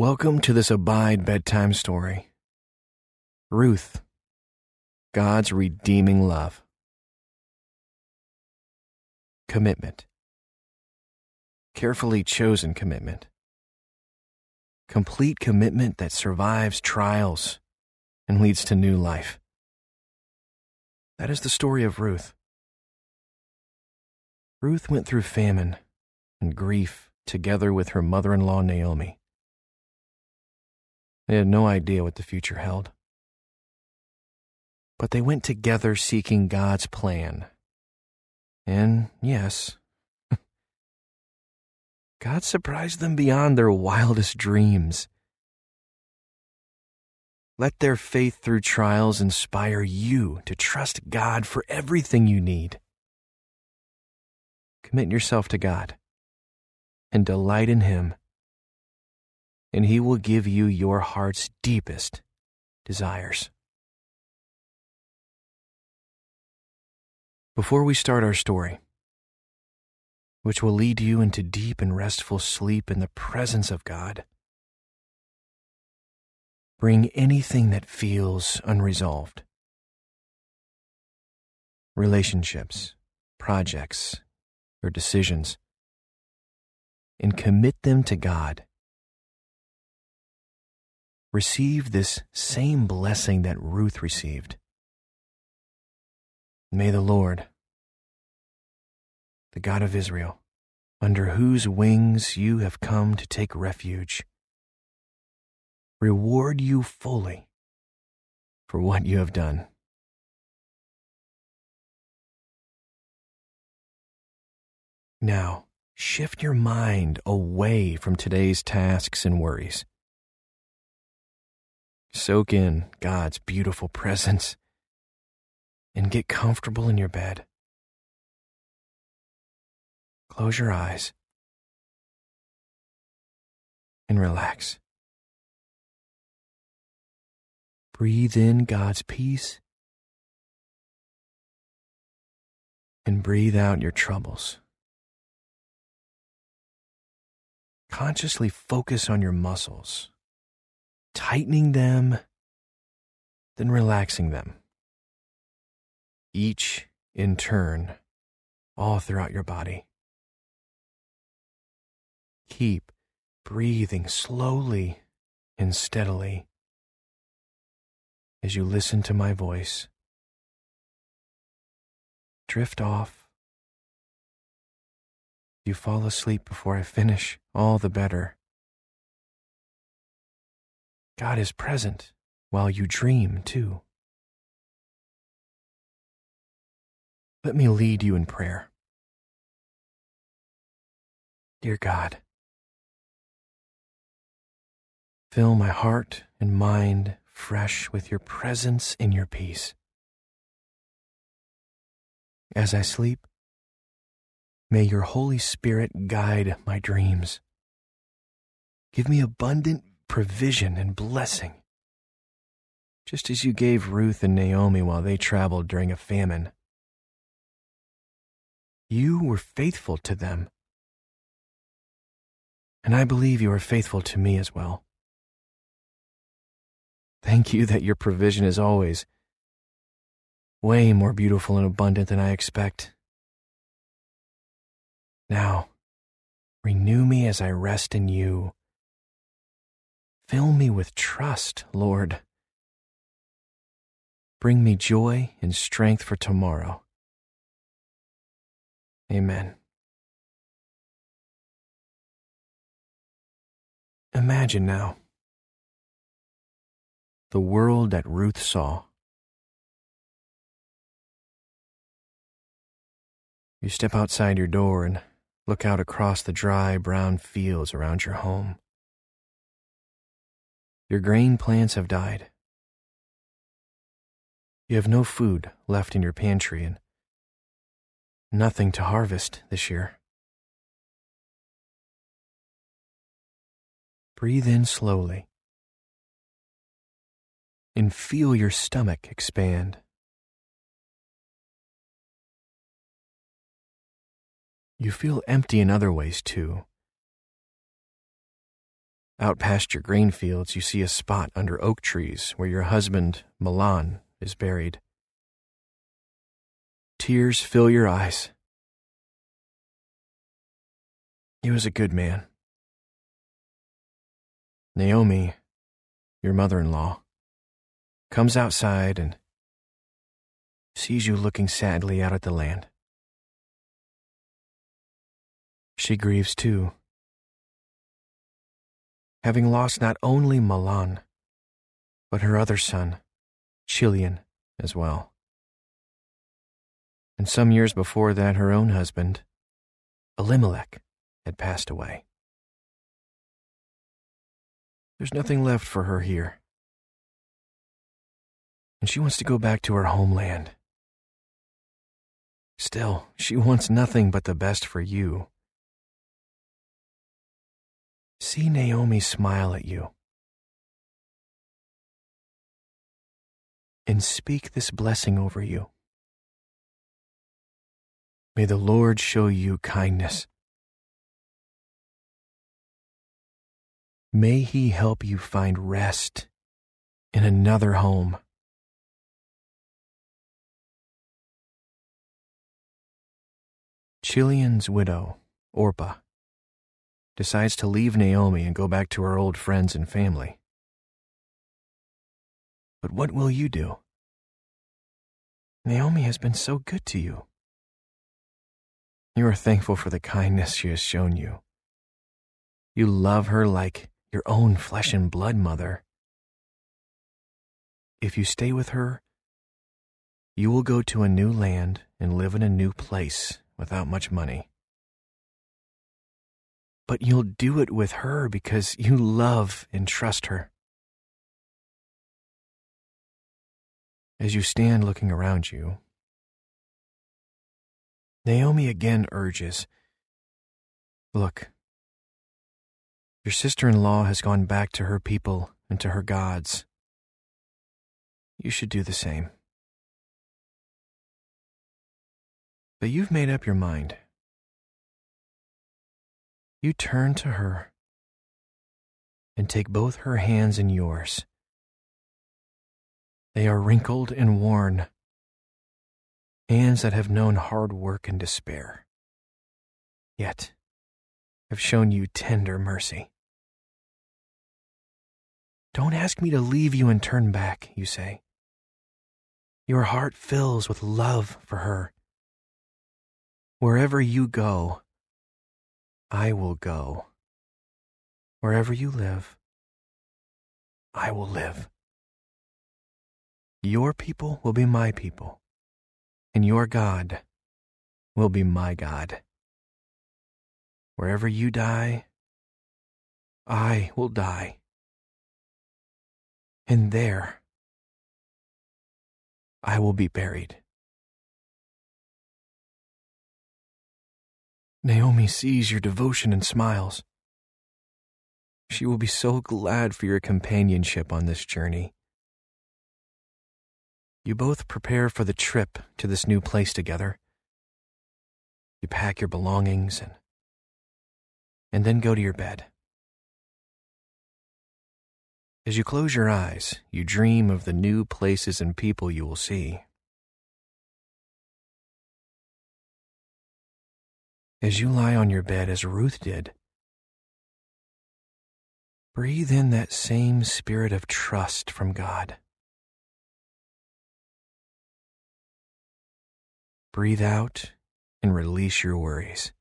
Welcome to this Abide bedtime story. Ruth, God's redeeming love. Commitment. Carefully chosen commitment. Complete commitment that survives trials and leads to new life. That is the story of Ruth. Ruth went through famine and grief together with her mother in law Naomi. They had no idea what the future held. But they went together seeking God's plan. And yes, God surprised them beyond their wildest dreams. Let their faith through trials inspire you to trust God for everything you need. Commit yourself to God and delight in Him and He will give you your heart's deepest desires. Before we start our story, which will lead you into deep and restful sleep in the presence of God, bring anything that feels unresolved relationships, projects, or decisions and commit them to God receive this same blessing that Ruth received. May the Lord, the God of Israel, under whose wings you have come to take refuge, reward you fully for what you have done. Now, shift your mind away from today's tasks and worries Soak in God's beautiful presence and get comfortable in your bed. Close your eyes and relax. Breathe in God's peace and breathe out your troubles. Consciously focus on your muscles tightening them, then relaxing them. Each in turn, all throughout your body. Keep breathing slowly and steadily as you listen to my voice. Drift off. You fall asleep before I finish, all the better. God is present while you dream, too. Let me lead you in prayer. Dear God, fill my heart and mind fresh with your presence and your peace. As I sleep, may your Holy Spirit guide my dreams. Give me abundant provision and blessing, just as you gave Ruth and Naomi while they traveled during a famine. You were faithful to them, and I believe you are faithful to me as well. Thank you that your provision is always way more beautiful and abundant than I expect. Now, renew me as I rest in you Fill me with trust, Lord. Bring me joy and strength for tomorrow. Amen. Imagine now the world that Ruth saw. You step outside your door and look out across the dry brown fields around your home. Your grain plants have died. You have no food left in your pantry and nothing to harvest this year. Breathe in slowly and feel your stomach expand. You feel empty in other ways too. Out past your grain fields, you see a spot under oak trees where your husband, Mahlon, is buried. Tears fill your eyes. He was a good man. Naomi, your mother in law, comes outside and sees you looking sadly out at the land. She grieves too having lost not only Mahlon, but her other son, Chilion, as well. And some years before that, her own husband, Elimelech, had passed away. There's nothing left for her here. And she wants to go back to her homeland. Still, she wants nothing but the best for you See Naomi smile at you. And speak this blessing over you. May the Lord show you kindness. May He help you find rest in another home. Chilion's widow, Orpah, decides to leave Naomi and go back to her old friends and family. But what will you do? Naomi has been so good to you. You are thankful for the kindness she has shown you. You love her like your own flesh and blood mother. If you stay with her, you will go to a new land and live in a new place without much money but you'll do it with her because you love and trust her. As you stand looking around you, Naomi again urges Look, your sister in law has gone back to her people and to her gods. You should do the same. But you've made up your mind you turn to her and take both her hands in yours. They are wrinkled and worn, hands that have known hard work and despair, yet have shown you tender mercy. Don't ask me to leave you and turn back, you say. Your heart fills with love for her. Wherever you go, I will go. Wherever you live, I will live. Your people will be my people, and your God will be my God. Wherever you die, I will die. And there, I will be buried. Naomi sees your devotion and smiles. She will be so glad for your companionship on this journey. You both prepare for the trip to this new place together. You pack your belongings and, and then go to your bed. As you close your eyes, you dream of the new places and people you will see. As you lie on your bed as Ruth did. Breathe in that same spirit of trust from God. Breathe out and release your worries.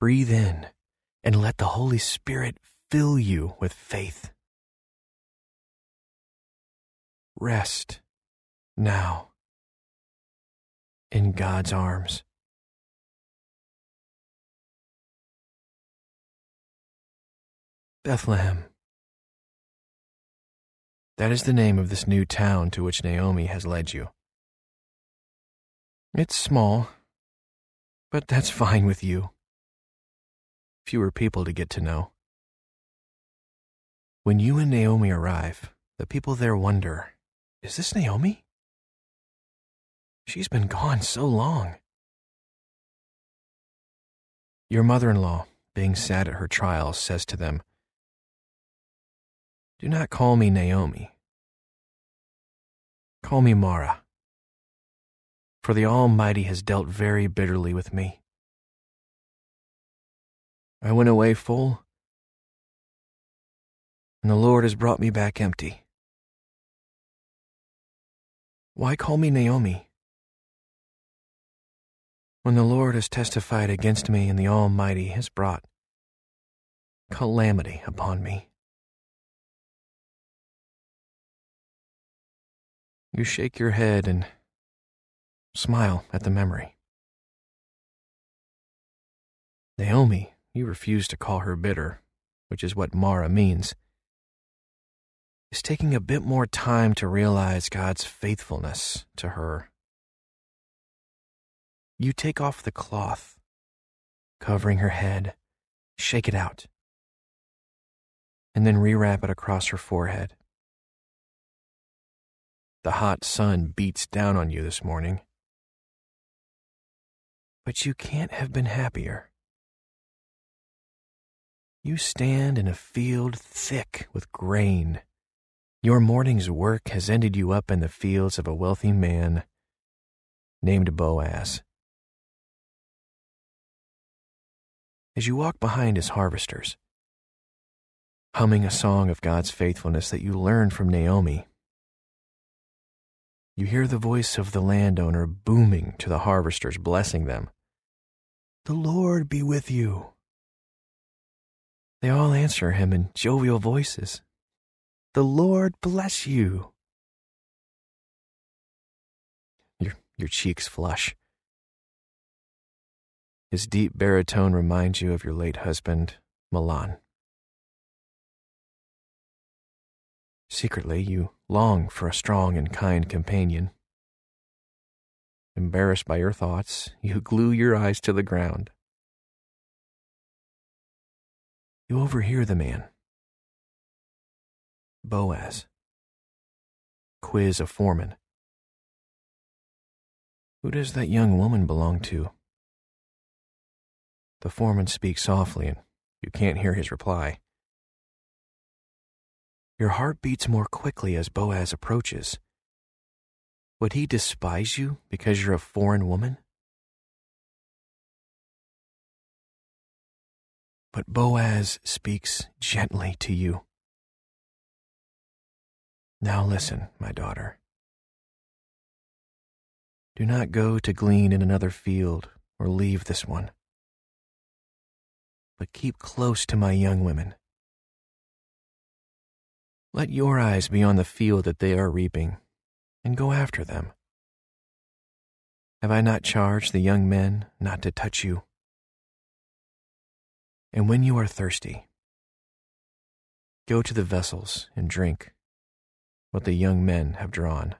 Breathe in and let the Holy Spirit fill you with faith. Rest now in God's arms. Bethlehem. That is the name of this new town to which Naomi has led you. It's small, but that's fine with you. Fewer people to get to know. When you and Naomi arrive, the people there wonder Is this Naomi? She's been gone so long. Your mother in law, being sad at her trials, says to them, Do not call me Naomi. Call me Mara, for the Almighty has dealt very bitterly with me. I went away full, and the Lord has brought me back empty. Why call me Naomi? When the Lord has testified against me and the Almighty has brought calamity upon me. You shake your head and smile at the memory. Naomi, you refuse to call her bitter, which is what Mara means, is taking a bit more time to realize God's faithfulness to her. You take off the cloth, covering her head, shake it out, and then rewrap it across her forehead. The hot sun beats down on you this morning. But you can't have been happier. You stand in a field thick with grain. Your morning's work has ended you up in the fields of a wealthy man named Boaz. As you walk behind his harvesters, humming a song of God's faithfulness that you learned from Naomi, you hear the voice of the landowner booming to the harvesters, blessing them. The Lord be with you. They all answer him in jovial voices. The Lord bless you. Your, your cheeks flush. His deep baritone reminds you of your late husband, Mahlon. Secretly, you long for a strong and kind companion. Embarrassed by your thoughts, you glue your eyes to the ground. You overhear the man. Boaz. Quiz a foreman. Who does that young woman belong to? The foreman speaks softly, and you can't hear his reply. Your heart beats more quickly as Boaz approaches. Would he despise you because you're a foreign woman? But Boaz speaks gently to you. Now listen, my daughter. Do not go to glean in another field or leave this one, but keep close to my young women let your eyes be on the field that they are reaping, and go after them. Have I not charged the young men not to touch you? And when you are thirsty, go to the vessels and drink what the young men have drawn.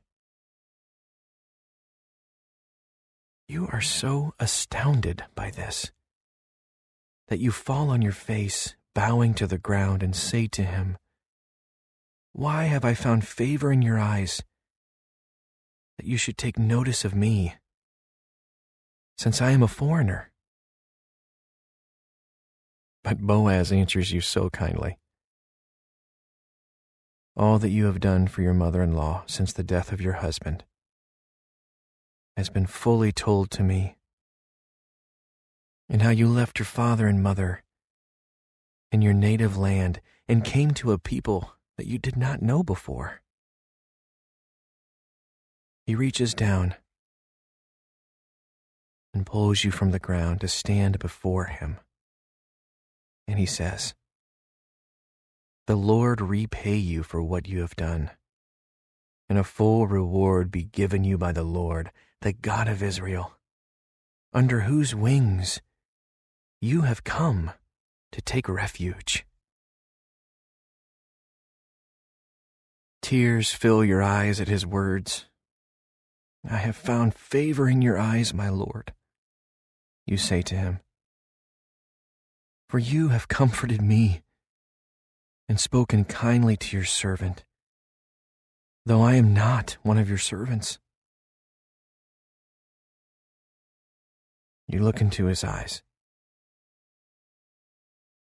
You are so astounded by this that you fall on your face, bowing to the ground, and say to him, why have I found favor in your eyes that you should take notice of me, since I am a foreigner? But Boaz answers you so kindly. All that you have done for your mother in law since the death of your husband has been fully told to me, and how you left your father and mother in your native land and came to a people that you did not know before. He reaches down and pulls you from the ground to stand before him. And he says, The Lord repay you for what you have done, and a full reward be given you by the Lord, the God of Israel, under whose wings you have come to take refuge. Tears fill your eyes at his words. I have found favor in your eyes, my Lord, you say to him. For you have comforted me and spoken kindly to your servant, though I am not one of your servants. You look into his eyes.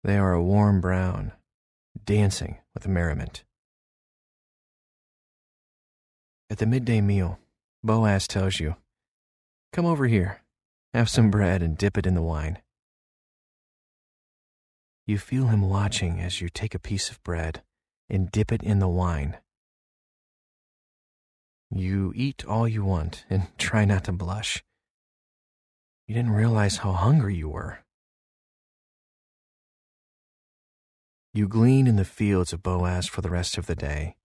They are a warm brown, dancing with merriment. At the midday meal, Boaz tells you, Come over here, have some bread and dip it in the wine. You feel him watching as you take a piece of bread and dip it in the wine. You eat all you want and try not to blush. You didn't realize how hungry you were. You glean in the fields of Boaz for the rest of the day,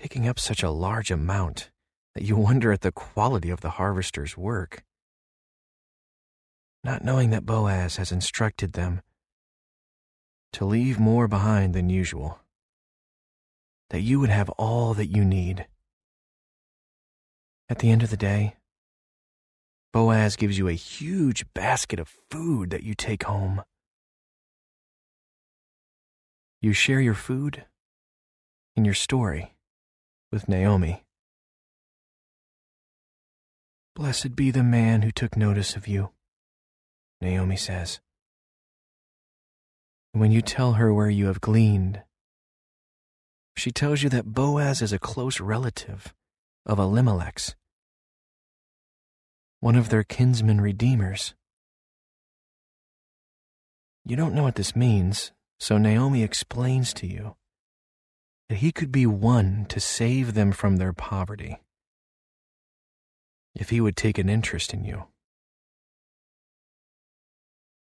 picking up such a large amount that you wonder at the quality of the harvester's work. Not knowing that Boaz has instructed them to leave more behind than usual, that you would have all that you need. At the end of the day, Boaz gives you a huge basket of food that you take home. You share your food and your story with Naomi. Blessed be the man who took notice of you, Naomi says. When you tell her where you have gleaned, she tells you that Boaz is a close relative of Elimelech's, one of their kinsman redeemers. You don't know what this means, so Naomi explains to you that he could be one to save them from their poverty if he would take an interest in you.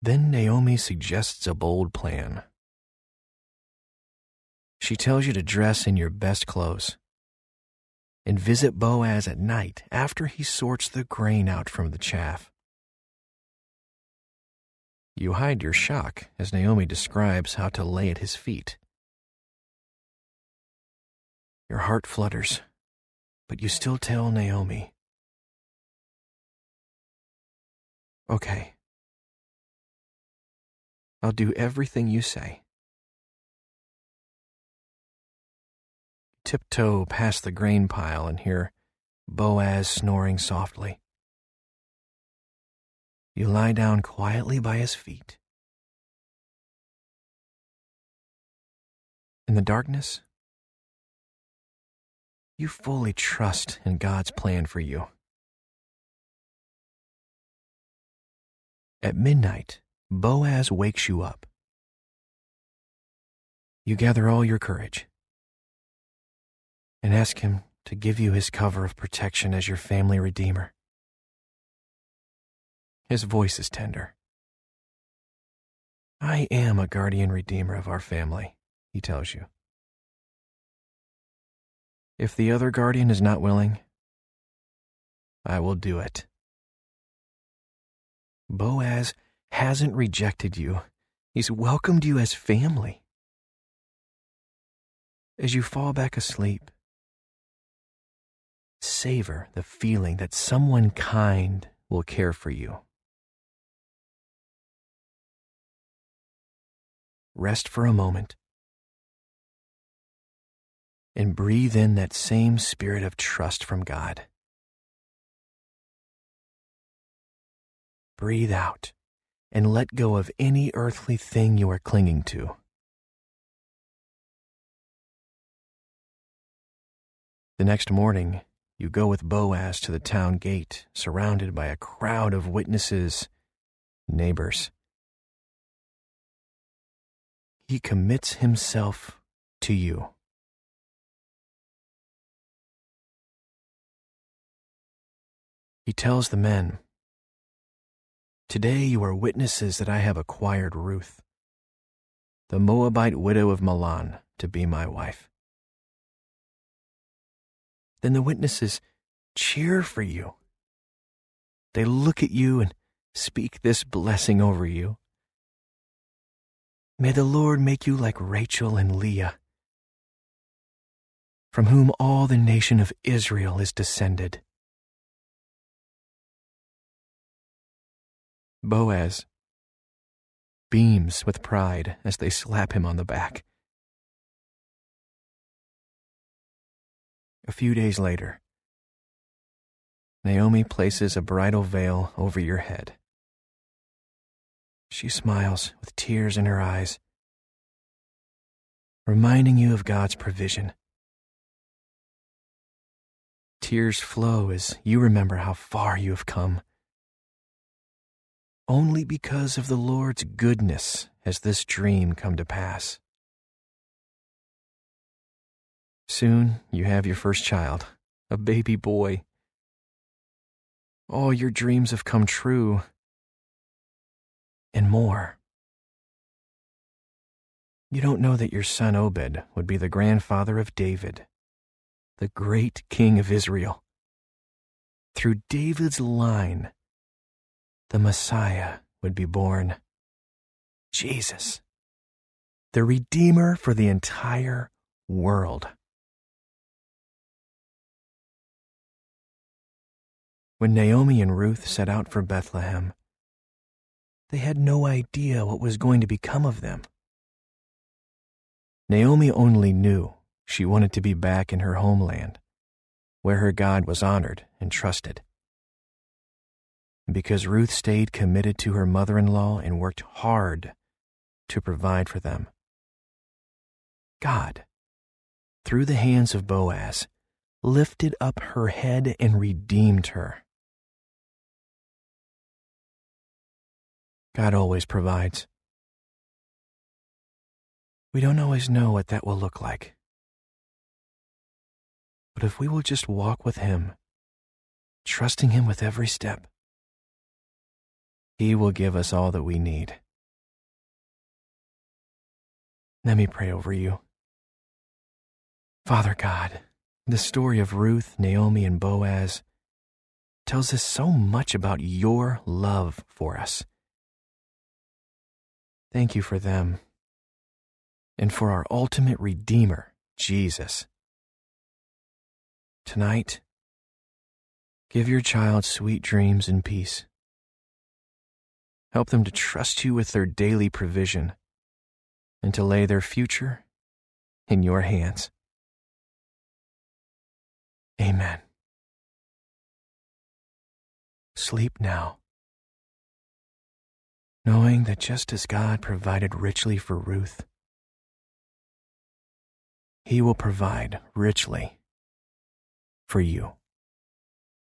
Then Naomi suggests a bold plan. She tells you to dress in your best clothes and visit Boaz at night after he sorts the grain out from the chaff. You hide your shock as Naomi describes how to lay at his feet. Your heart flutters, but you still tell Naomi. Okay. I'll do everything you say. Tiptoe past the grain pile and hear Boaz snoring softly. You lie down quietly by his feet. In the darkness, you fully trust in God's plan for you. At midnight, Boaz wakes you up. You gather all your courage and ask him to give you his cover of protection as your family redeemer. His voice is tender. I am a guardian redeemer of our family, he tells you. If the other guardian is not willing, I will do it. Boaz hasn't rejected you, he's welcomed you as family. As you fall back asleep, savor the feeling that someone kind will care for you. rest for a moment, and breathe in that same spirit of trust from God. Breathe out and let go of any earthly thing you are clinging to. The next morning, you go with Boaz to the town gate, surrounded by a crowd of witnesses, neighbors. He commits himself to you. He tells the men, Today you are witnesses that I have acquired Ruth, the Moabite widow of Mahlon, to be my wife. Then the witnesses cheer for you. They look at you and speak this blessing over you. May the Lord make you like Rachel and Leah, from whom all the nation of Israel is descended. Boaz beams with pride as they slap him on the back. A few days later, Naomi places a bridal veil over your head. She smiles with tears in her eyes, reminding you of God's provision. tears flow as you remember how far you have come. Only because of the Lord's goodness has this dream come to pass. Soon you have your first child, a baby boy. All your dreams have come true, and more. You don't know that your son Obed would be the grandfather of David, the great king of Israel. Through David's line, the Messiah would be born. Jesus, the Redeemer for the entire world. When Naomi and Ruth set out for Bethlehem, they had no idea what was going to become of them. Naomi only knew she wanted to be back in her homeland, where her God was honored and trusted. Because Ruth stayed committed to her mother in law and worked hard to provide for them, God, through the hands of Boaz, lifted up her head and redeemed her. God always provides. We don't always know what that will look like. But if we will just walk with Him, trusting Him with every step, He will give us all that we need. Let me pray over you. Father God, the story of Ruth, Naomi, and Boaz tells us so much about your love for us Thank you for them and for our ultimate Redeemer, Jesus. Tonight, give your child sweet dreams and peace. Help them to trust you with their daily provision and to lay their future in your hands. Amen. Sleep now knowing that just as God provided richly for Ruth, He will provide richly for you.